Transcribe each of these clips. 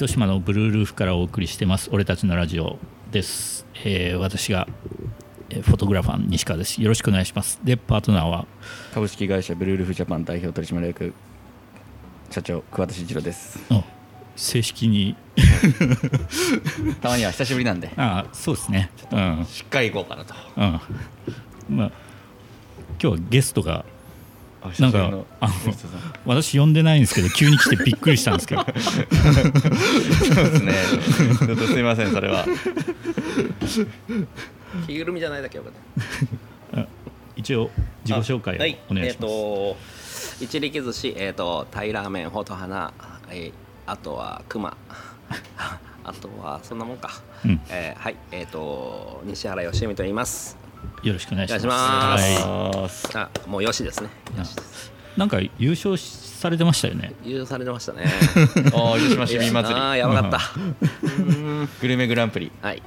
糸島のブルールーフからお送りしてます。俺たちのラジオです、えー私がえーフォトグラファーの西川です。よろしくお願いします。でパートナーは？株式会社ブルールフジャパン代表取締役社長桑田慎一郎です。お正式に。たまには久しぶりなんで。あそうですね。うん。しっかりいこうかなと。うん。まあ今日はゲストがなんかあの私呼んでないんですけど急に来てびっくりしたんですけど。そうですね。ちょっとすみませんそれは。着ぐるみじゃないだけよかった一応自己紹介はい。をお願いします、えっ、と一力寿司えっ、とタイラーメンほと花、えーあとは熊。あとはそんなもんか、うん。えーはい。えっ、と西原義美と言いますよろしくお願いします。お願いしはあーあもうよしですね。いよしです。なんか優勝されてましたよね。優勝されてましたね。あー広島市民祭あーりやばかった。うん。グルメグランプリ。はい。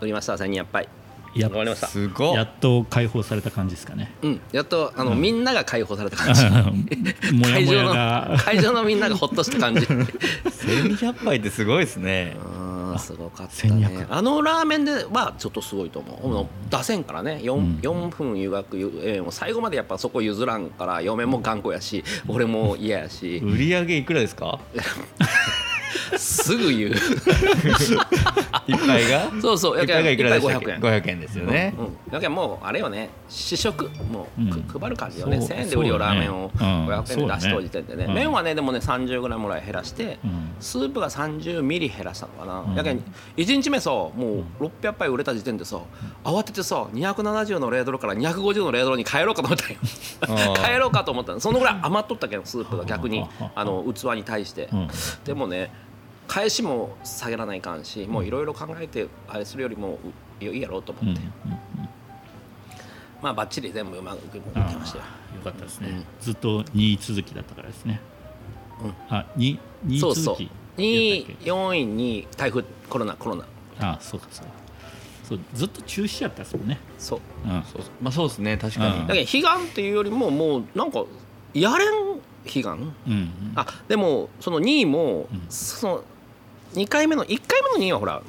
売りました1200杯や終わり。ました。すごっ。やっと解放された感じですかね。うん。やっとあの、みんなが解放された感じ。もやもや会場のが会場のみんながほっとした感じ。1200杯ってすごいですね。うんすごかったね。1200あのラーメンではちょっとすごいと思う、出せんからね。4,、うん。4分湯がく湯え最後までやっぱそこ譲らんから嫁も頑固やし俺も嫌やし。売り上げいくらですか？すぐ言う。一杯が？そうそう。一杯がいくらでしたっ一け杯500円。500円ですよね。うん、だけどもうあれよね。試食。もう、うん。く配る感じよね。そう1000円で売るよラーメンをうん。500円で出した時点でね,、ね麺はねでもね 30g ぐらい減らして、うん。スープが30ミリ減らしたのかな、うん。だけど1日目さもう600杯売れた時点でさ慌ててさ270のレードルから250のレードルに変えろうかと思ったよ。変えろうかと思ったの。そのぐらい余っとったけどスープが逆に。うんあの器に対して、うん。でもね返しも下げらないかんしもういろいろ考えてあれするよりもいいやろうとうん思って、まあばっちり全部うまくいきあましたよ。ーよかったですね、うん。ずっと2位続きだったからですね、うん。あ二2位そうそう。続き2位やったっけ？4位に台風コロナコロナ。あそうかそうか。そうずっと中止やったですもんね、そう。うん、そうそう。まあそうですね。確かうんに。だけど悲願っていうよりももうなん。かやれん悲願うんあでもその2位も、うんその2回目の1回目の2位はほら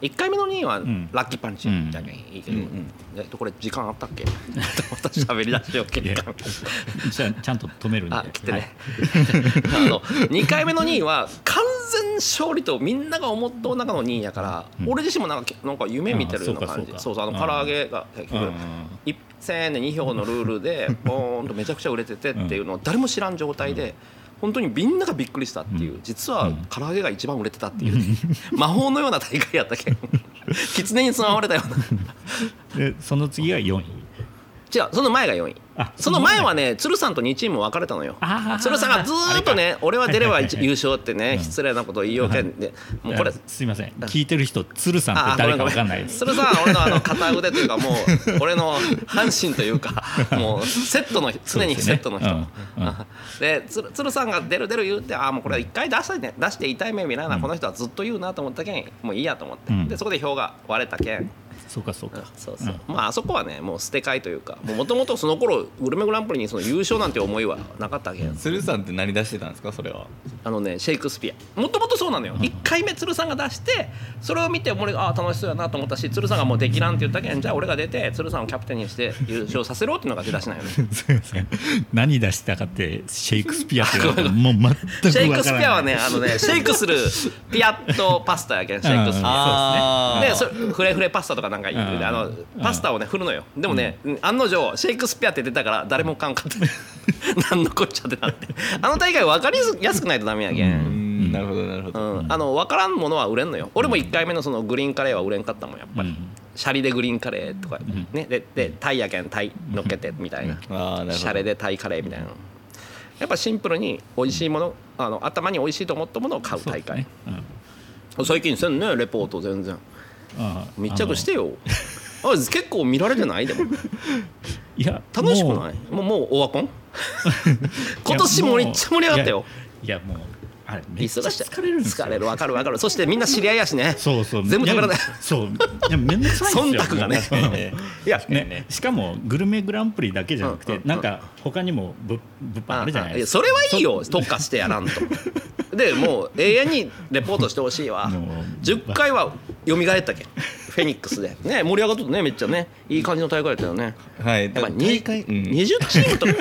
1回目の2位はん。ラッキーパンチうんだけいいけど、うんうん。えっとこれ時間あったっけ？また喋り出しちゃんと止めるんで。あ来てね、はい。あの2回目の2位は完全勝利とみんなが思っとう中の2位やから、うん。俺自身もなんかなんか夢見てるようなあそうかそうか。感じそうそうあの唐揚げが結局、うん。一1000円で2票のルールでボーンとめちゃくちゃ売れててっていうのを誰も知らん状態で本当にみんながびっくりしたっていううん。実はうん。唐揚げが一番売れてたっていうね 魔法のような大会やったけん。狐につままれたような。でその次が4位違うその前が4位。あその前はね鶴さんと2チーム分かれたのよ。鶴さんがずーっとね俺は出れば優勝ってねうん。失礼なことを言いようけんでもうこれ。あすいません。聞いてる人鶴さんって誰かわかんない。です鶴さんは俺のあの片腕というかもう俺の半身というか もうセットの常にセットの人。で鶴鶴さんが出る出る言うてああもうこれ一回出して,、ね、出して痛い目見られな、うん。この人はずっと言うなと思ったけんもういいやと思って、うん。でそこで票が割れたけんそうかそうか。そうそう、まああそこはねもう捨て替えというかもともとその頃グルメグランプリにその優勝なんて思いはなかったわけん。鶴さんって何出してたんですかそれは？あのねシェイクスピア。もともとそうなのよ、1回目鶴さんが出してそれを見て俺があー楽しそうやなと思ったし鶴さんがもうできらんって言ったけんじゃあ俺が出て鶴さんをキャプテンにして優勝させろっていうのが出だしなんよね。すいません。何出したかってシェイクスピアって もう全くわからない。シェイクスピアはねあのね シェイクするピアッとパスタやけんシェイクスピア。あー。でそれフレフレパスタとかなんか言ううん。あのパスタをね振るのよ。でもね、案の定シェイクスピアって出たから誰も買んかった 何のこっちゃってなって。あの大会分かりやすくないとダメやけん、うん。なるほどなるほど。うん、あの分からんものは売れんのよ。俺も1回目のそのグリーンカレーは売れんかったもんやっぱり、うん。シャリでグリーンカレーとか、ね。ででタイやけんタイ乗っけてみたいな、ああなるほど。シャレでタイカレーみたいなやっぱシンプルに美味しいものあの頭に美味しいと思ったものを買う大会、うん。最近せんねレポート全然密着してよ。あ結構見られてない？でも。いや楽しくない？もう。もうオワコン今年もめっちゃ盛り上がったよ。いやもうあれめっちゃ疲れるんですよ。疲れる。わかるわかる。そしてみんな知り合いやしね。そうそう。全部食べられないやそう。いやめんどくさいんですよ。忖度がね。いやね、しかもグルメグランプリだけじゃなくて、うんうんうん。なんか他にも物物販あるじゃないいやですかそれはいいよ特化してやらんと。でもう永遠にレポートしてほしいわ。もう10回は蘇ったけん。フェニックスで。ね盛り上がっとったねめっちゃね。いい感じの大会だったよね。はい。やっぱ大に会、うん。20チームとか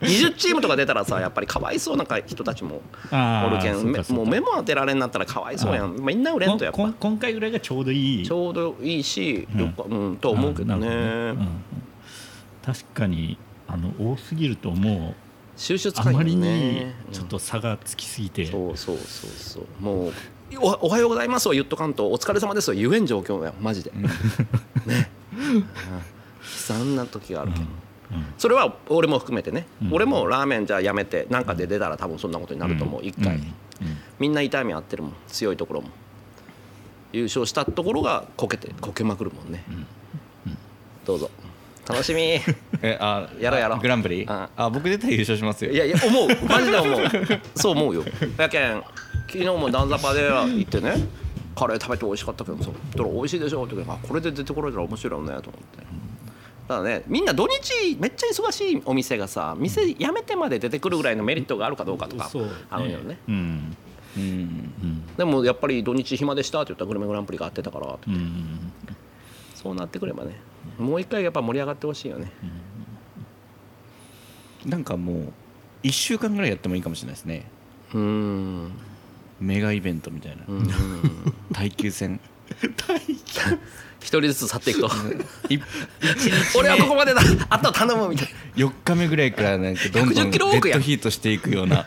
20チームとか出たらさやっぱりかわいそうな人たちもおるけん。もう目も当てられんなったらかわいそうやん。みんな売れんとやっぱ。今回ぐらいがちょうどいい。ちょうどいいし、うん。うん、と思うけどね。あなるほうん確かにあの多すぎるとも収集うつかんよあまりにねちょっと差がつきすぎて、そうそうそうそう。もうおおはようございますを言っとかんとお疲れ様ですを言えん状況だよマジで、ね、うん。悲惨な時があるけど、うんそれは俺も含めてね、うん。俺もラーメンじゃあやめてなんかで出たら多分そんなことになると思う、一回、うん。みんな痛み合ってるもん強いところも。優勝したところがこけてこけまくるもんね、どうぞ。楽しみ。い えあやろうやろう。グランプリ？あ。あ僕出たら優勝しますよ。やいや思う。マジで思う。そう思うよ。やけん昨日もダンザパで行ってねカレー食べて美味しかったけどさ「どれ美味しいでしょ」って言うからあこれで出てこられたら面白いよねと思って。ただねみんな土日めっちゃ忙しいお店がさ店辞めてまで出てくるぐらいのメリットがあるかどうかとかそうあるよね。うん。うん。うんでもやっぱり土日暇でしたって言ったらグルメグランプリがあってたからうん。そうなってくればねもう一回やっぱ盛り上がってほしいよね。なんかもう1週間ぐらいやってもいいかもしれないですね。うーん。メガイベントみたいな、うんうん。耐久戦 一人ずつ去っていくと。い1俺はここまでだ。あとは頼むみたい4日目ぐらいからなんかどんどん110キデッドヒートしていくような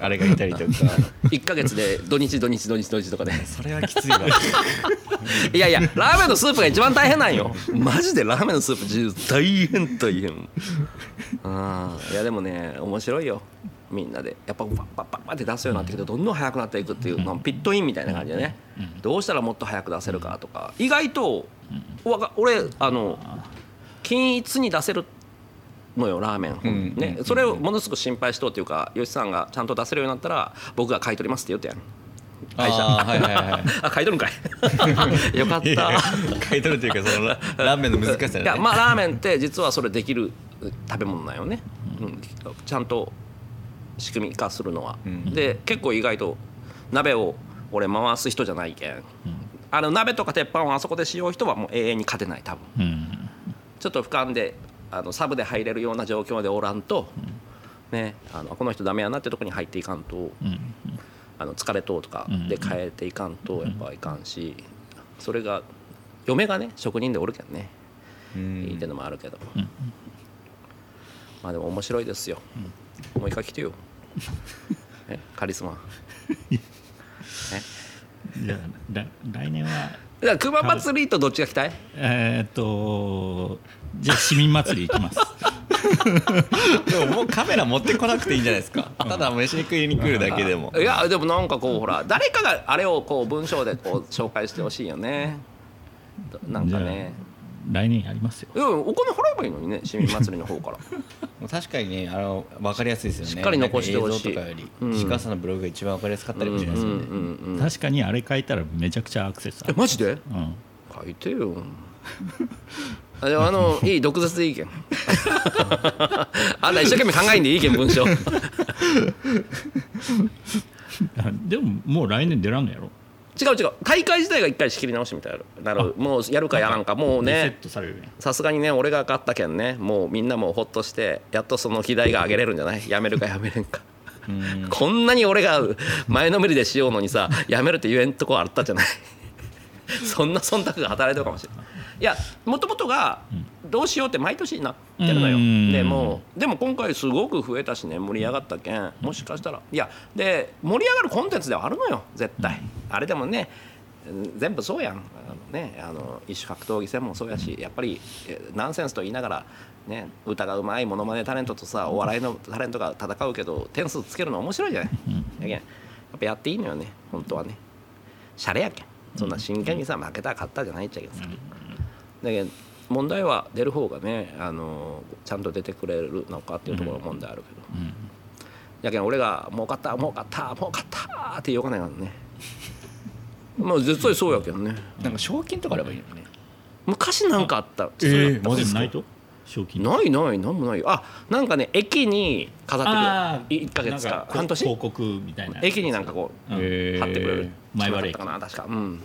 あれがいたりとか。1か月で土日土日土日土日とかで。それはきついわ。いやいやラーメンのスープが一番大変なんよ。マジでラーメンのスープじ大変大変。あいやでもね面白いよみんなでやっぱパッパッパッパって出すようになってきてどんどん速くなっていくっていう、まあ、ピットインみたいな感じでね。どうしたらもっと速く出せるかとか意外と俺あの均一に出せるのよラーメン、うん。ね、それをものすごく心配しとうっていうか吉さんがちゃんと出せるようになったら僕が買い取りますって言ってやん。会社。あーはいはいはい。あ買い取るんかい。よかった。買い取るというかそのララーメンの難しさね。いやまあラーメンって実はそれできる食べ物なんよね、うん、ちゃんと仕組み化するのは、うん。で結構意外と鍋を俺回す人じゃないけん、あの鍋とか鉄板をあそこで使用人はもう永遠に勝てない多分。うん。ちょっと俯瞰であのサブで入れるような状況でおらんと、ね、あのこの人ダメやなってとこに入っていかんと、うん。あの疲れととかで変えていかんとやっぱいかんし、それが嫁がね職人でおるけんね、うん。いいってのもあるけど、うん。まあでも面白いですよ、もう一回来てよ。え カリスマ。えじゃあ来来年は。じゃあ熊祭りとどっちが来たい？えーっとじゃあ市民祭り行きます。でももうカメラ持ってこなくていいんじゃないですか。ただ飯に食いに来るだけでも。いやでもなんかこうほら誰かがあれをこう文章でこう紹介してほしいよね。なんかね来年やりますよ。いやお金払えばいいのにね市民祭りの方から。確かにねあの分かりやすいですよね。しっかり残してほしい。とかより、うん。さんのブログが一番分かりやすかったりもしれないですよね、うんうんうん確かにあれ書いたらめちゃくちゃアクセスある。えマジで？うん。書いてよ。あでもあの いい毒舌でいいけんあんな一生懸命考えんでいいけん文章。あでももう来年出らんのやろ違う違う。大会自体が一回仕切り直しみたいな。なるもうやるかやらんか。もうね。トされるね。さすがにね俺が勝ったけんね。もうみんなもうほっとしてやっとその議題が上げれるんじゃない？やめるかやめれんか。うん。こんなに俺が前のめりでしようのにさやめるって言えんとこあったじゃない？そんな忖度が働いてるかもしれない。いやもともとがどうしようって毎年なってるのよ。うん。でもでも今回すごく増えたしね盛り上がったけん。もしかしたら。いやで盛り上がるコンテンツではあるのよ絶対。あれでもねうん全部そうやん。あのねあの異種格闘技戦もそうやしやっぱりえナンセンスと言いながらね歌がうまいモノマネタレントとさお笑いのタレントが戦うけど点数つけるの面白いじゃない、んやっぱやっていいのよね本当はね。シャレやけんそんな真剣にさ負けた勝ったじゃないっちゃけどさ、だけど問題は出る方がねあのちゃんと出てくれるのかっていうところが問題あるけど、やけん俺が「儲かった儲かった儲かった」って言おうかないからね。まあ絶対そうやけどね。なんか賞金とかあればいいのにね。昔なんかあった。えーマジないと賞金ないないなんもないよ。あなんかね駅に飾あってくれる。1か月か。半年？広告みたいな駅になんかこううん貼ってくれる。前割れ違ったかな確か。うん。うん。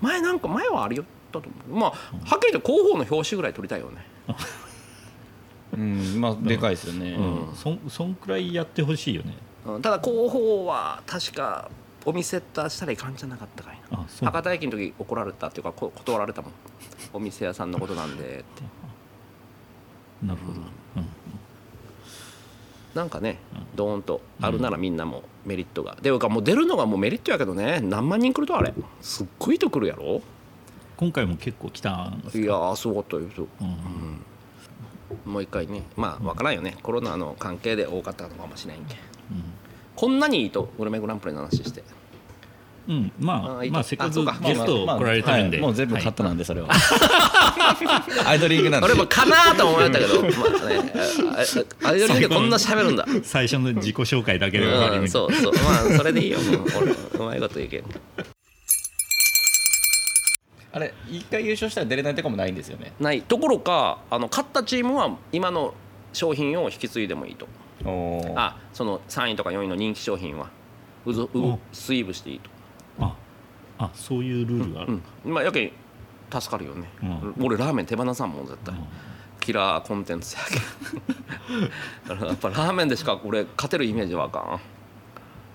前なんか前はありよったと思う。まあはっきり言って広報の表紙ぐらい取りたいよね。うんまあでかいですよね。うん。そんそんくらいやってほしいよね。うん。ただ広報は確かお店出したらいかんじゃなかったかいな。あそう。博多駅の時怒られたっていうかこ断られたもん。お店屋さんのことなんで。っ てなるほど、うん。なんかねドーンとあるならみんなもメリットが、うかもう出るのがもうメリットやけどね。何万人来るとあれ。すっごい人来るやろ？今回も結構来たんですいやーすごかったよそう。うん。もう一回ね。まあ分からんよね。コロナの関係で多かったのかもしれんけん。うこんなにいいとグルメグランプリの話して。ん、うん、まあまあせっかくゲスト来られてるんで、はい。もう全部はい。カットなんでそれは。アイドリングなんで。俺もかなーと思ったけど。まあね。アイドルでこんな喋るんだ。最初の自己紹介だけで終わりうんそうそう。まあそれでいいよ。もう俺うまいこと言うけんあれ一回優勝したら出れないとかもないんですよね。ない。ところかあの勝ったチームは今の商品を引き継いでもいいと。あその3位とか4位の人気商品はうずううんスイーブしていいと。ああそういうルールがある、うんまあやけん助かるよね、う俺ラーメン手放さんもん絶対、キラーコンテンツやけん。やっぱラーメンでしか俺勝てるイメージはあかん。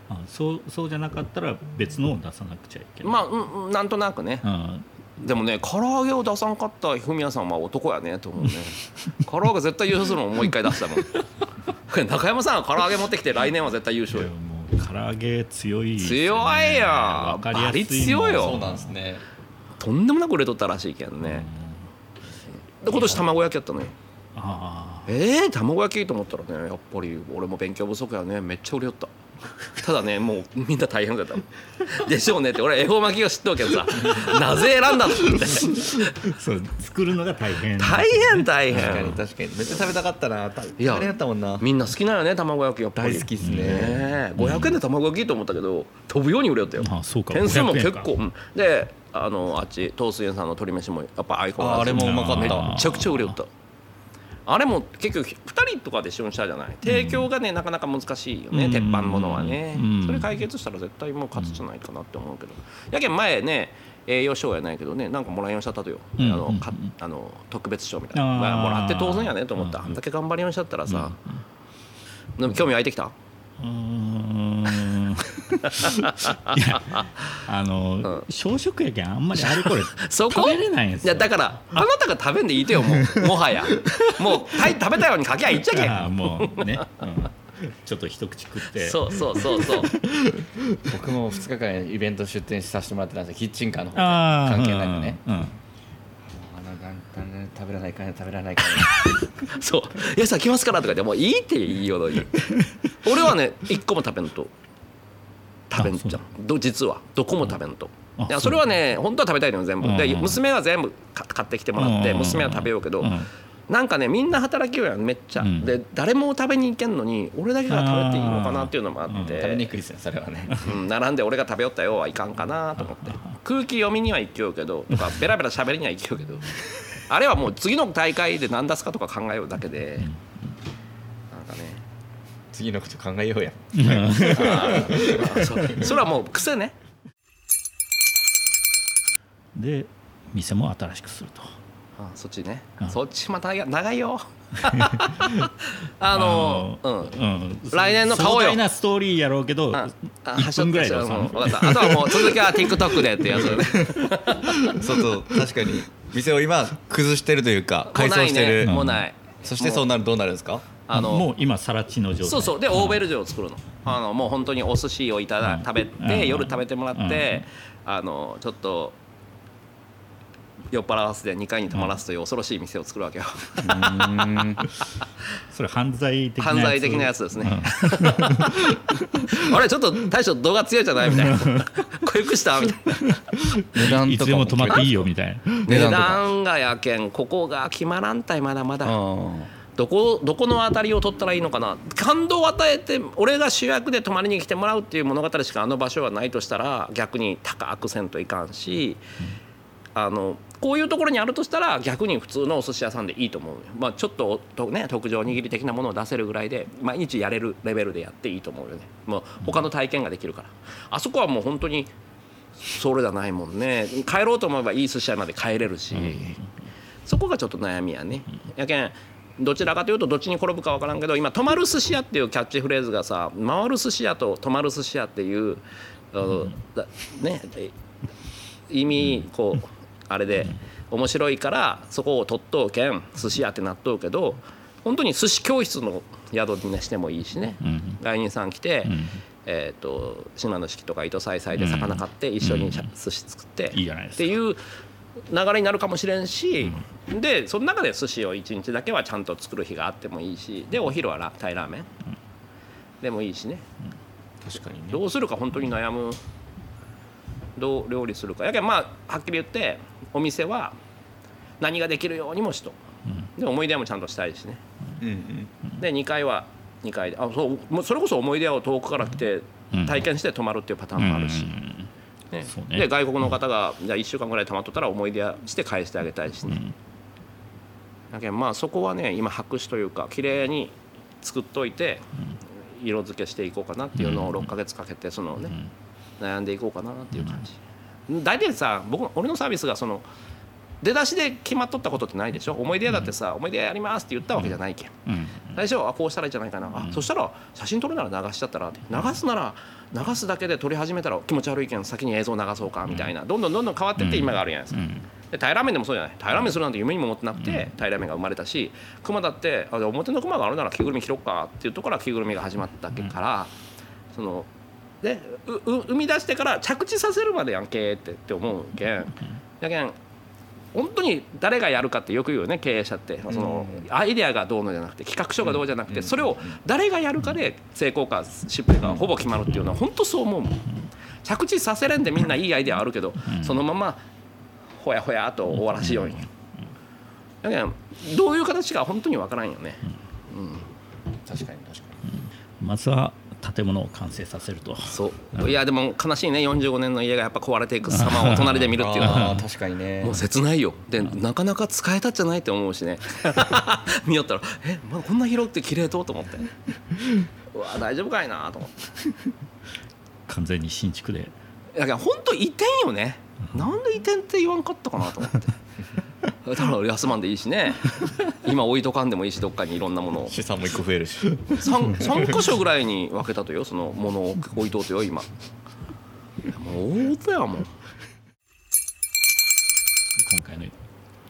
あそうそうじゃなかったら別のを出さなくちゃいけない、まあ、うんうん、なんとなくね。うん。でもね唐揚げを出さんかったフミヤさんは男やねと思うね。唐揚げ絶対優勝するのもう一回出したもん。こ れ中山さんは唐揚げ持ってきて来年は絶対優勝よ唐揚げ強いね、強いよ。わかりやすいバリ強いよ。そうなんですね。とんでもなく売れとったらしいけんね。で今年卵焼きやったのよあえー、卵焼きと思ったらねやっぱり俺も勉強不足やね。めっちゃ売れよったただねもうみんな大変だったでしょうねって俺恵方巻きを知っとうけどさなぜ選んだのって。あそう作るのが大変。大変大確かに変確かに。めっちゃ食べたかったな。たいやあれやったもんな。みんな好きなんよね卵焼きやっぱ。り大好きっすね。え。500円で卵焼きと思ったけど飛ぶように売れよったよ。あそうか。点数も500円か。結構うん。であのあっち東水園さんの鶏飯もやっぱ相変わらず。ああれもうまかっめたちゃくちゃ売れよったあれも結局2人とかで試飲したじゃない。提供がねなかなか難しいよね、うん。鉄板ものはね、うん。それ解決したら絶対もう勝つじゃないかなって思うけど、やけん前ね栄養賞やないけどねなんかもらいようにしちゃったとよ、うん。あのかうん。あの特別賞みたいな。まあ、もらって当然やねと思った、うん。あんだけ頑張りようにしちゃったらさ、でも興味湧いてきた？うーん いやあの、小食やけんあんまりあれこれ そこ？食べれないんですよ。いやだからあなたが食べんでいいとよもう もはや。もうはい食べたように書きゃいいっちゃけん。ああもうね、うん。ちょっと一口食って。そうそうそうそう。僕も2日間イベント出店させてもらってたんですよ。キッチンカーの方で。ああ関係なくね。うんうん。食べらないかん食べらないかんそう「いやさ来ますから」とか言ってもういいって言いようのに。俺はね一個も食べんと食べんじゃん。ど実は。どこも食べんと。あいやそれはね本当は食べたいのよ全部。でうん娘は全部か買ってきてもらってうん娘は食べようけどうん。なんかねみんな働きようやんめっちゃ。うん。で誰も食べに行けんのに俺だけが食べていいのかなっていうのもあっうん。食べにてくいですねそれはね。うん並んで俺が食べよったよはいかんかなと思って。空気読みには行きようけどとかベラベラ喋りには行きようけど。あれはもう次の大会で何出すかとか考えようだけで次のこと考えようや。そ それはもう癖ね。で店も新しくすると。あそっちね、うん。そっちまたや長いよ。あのうん。うん。来年の顔よ。壮大なストーリーやろうけどああ1分ぐらいで収うんまる分かった。あとはもう 続きは TikTok でってやつね。そうそう確かに。店を今崩してるというか改装してる、もうない。ねもうないそしてそうなるどうなるんですか？あのもう今さら地の状態。そうそう。でオーベルジュを作るの。あのもう本当にお寿司をいただうん食べて、うん。夜食べてもらって、あのちょっと酔っ払わせて2階に泊まらすという恐ろしい店を作るわけよ、それ犯罪的なやつ。犯罪的なやつですね、あれちょっと大将動画強いじゃないみたいな。濃ゆくしたみたいな。値段いとかもつでも泊まっていいよみたいな。値値段がやけんここが決まらんたいまだまだ。あどこどこの当たりを取ったらいいのかな。感動を与えて俺が主役で泊まりに来てもらうっていう物語しかあの場所はないとしたら逆に高くせんといかんし、あのこういうところにあるとしたら逆に普通のお寿司屋さんでいいと思うよ、まあ、ちょっとと、ね、特上握り的なものを出せるぐらいで毎日やれるレベルでやっていいと思うよね。もう他の体験ができるから。あそこはもう本当にそれじゃないもんね。帰ろうと思えばいい寿司屋まで帰れるし、そこがちょっと悩みやね。やけんどちらかというとどっちに転ぶか分からんけど今「止まる寿司屋」っていうキャッチフレーズがさ「回る寿司屋」と「止まる寿司屋」っていう、あのだねえ意味こうあれで面白いからそこを取っとうけん寿司屋ってなっとうけど本当に寿司教室の宿にねしてもいいしね、うん。外人さん来て、うん。えー、と島の式とか糸さいさいで魚買って一緒に寿司作って、っていう流れになるかもしれんし、でその中で寿司を1日だけはちゃんと作る日があってもいいしでお昼はラタイラーメン、でもいいしね。確かにね。どうするか本当に悩む。どう料理するか。やけんまあはっきり言ってお店は何ができるようにもしと、で思い出もちゃんとしたいしね。うんうん。で2階は2階で。あそうもうそれこそ思い出屋を遠くから来てうん。体験して泊まるっていうパターンもあるし、うん。ね。ね。で外国の方がじゃあ1週間ぐらい泊まっとったら思い出屋して返してあげたいしね、だけどまあそこはね今白紙というか綺麗に作っといて色付けしていこうかなっていうのを6ヶ月かけてそのね悩んでいこうかなっていう感じ。大体さ僕俺のサービスがその出だしで決まっとったことってないでしょ？思い出屋だってさ思い出屋やりますって言ったわけじゃないけん。うん。最初あこうしたらいいんじゃないかな、あそしたら写真撮るなら流しちゃったらって流すなら流すだけで撮り始めたら気持ち悪いけん先に映像流そうかみたいな、どんどんどんどん変わってって今があるじゃないですか、うんで平ら面でもそうじゃない？平ら面するなんて夢にも思ってなくて平ら面が生まれたし熊だってあ表の熊があるなら着ぐるみ着ろっかっていうところから着ぐるみが始まったけから、そのでうう生み出してから着地させるまでやんけってって思うけん。やけん本当に誰がやるかってよく言うよね経営者って。そのアイデアがどうのじゃなくて企画書がどうじゃなくてそれを誰がやるかで成功か失敗かほぼ決まるっていうのは本当そう思うもん。着地させれんでみんないいアイデアあるけどそのままほやほやと終わらしように。だけどどういう形か本当にわからんよね。確かに確かまずは建物を完成させると。そう。いやでも悲しいね。45年の家がやっぱ壊れていく様を隣で見るっていうのは。確かにね。もう切ないよ。でなかなか使えたんじゃないって思うしね。見よったらえまだこんな広くて綺麗とと思って。うわ大丈夫かいなと思って。完全に新築で。だから本当移転よねなんで移転って言わんかったかなと思って。だから休まんでいいしね。今置いとかんでもいいしどっかにいろんなものを。資産も一個増えるし。3, 三箇所ぐらいに分けたとよそのものを置いとうとよ今。もう大手やもん。今回の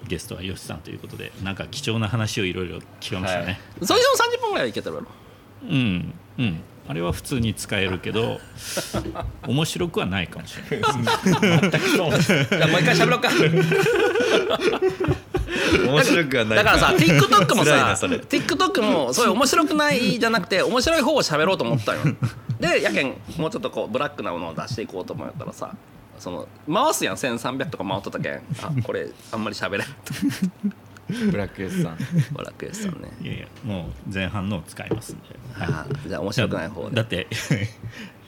ゲストはよしさんということでなんか貴重な話をいろいろ聞けましたね、それでも30分ぐらいいけたらうんうんあれは普通に使えるけど 面白くはないかもしれない。じゃあもう一回喋ろうか。面白くはないだからさ TikTok もさ TikTok もそういう面白くないじゃなくて面白い方を喋ろうと思ったよ。でやけんもうちょっとこうブラックなものを出していこうと思ったらさその回すやん。1300とか回っとったけん。あこれあんまり喋れんブラックエスさん。ブラックエスさんね。いやいやもう前半のを使いますんで、はい。あじゃあ面白くない方で。だって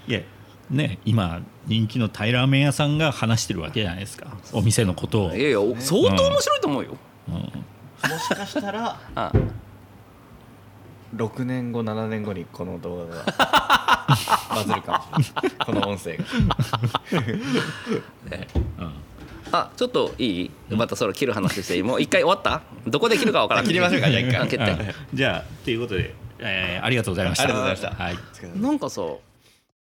いやね今人気のタイラーメン屋さんが話してるわけじゃないですか。お店のことを、いやいや相当面白いと思うよ、うん。もしかしたら あ。6年後7年後にこの動画が バズるかもしれない。この音声が。うんあちょっといい？またそれ切る話していいもう一回終わった？どこで切るかわからん。切りましょうかじゃあ一回。じゃあということで、えーありがとうございました。ありがとうございました。はい。なんかさ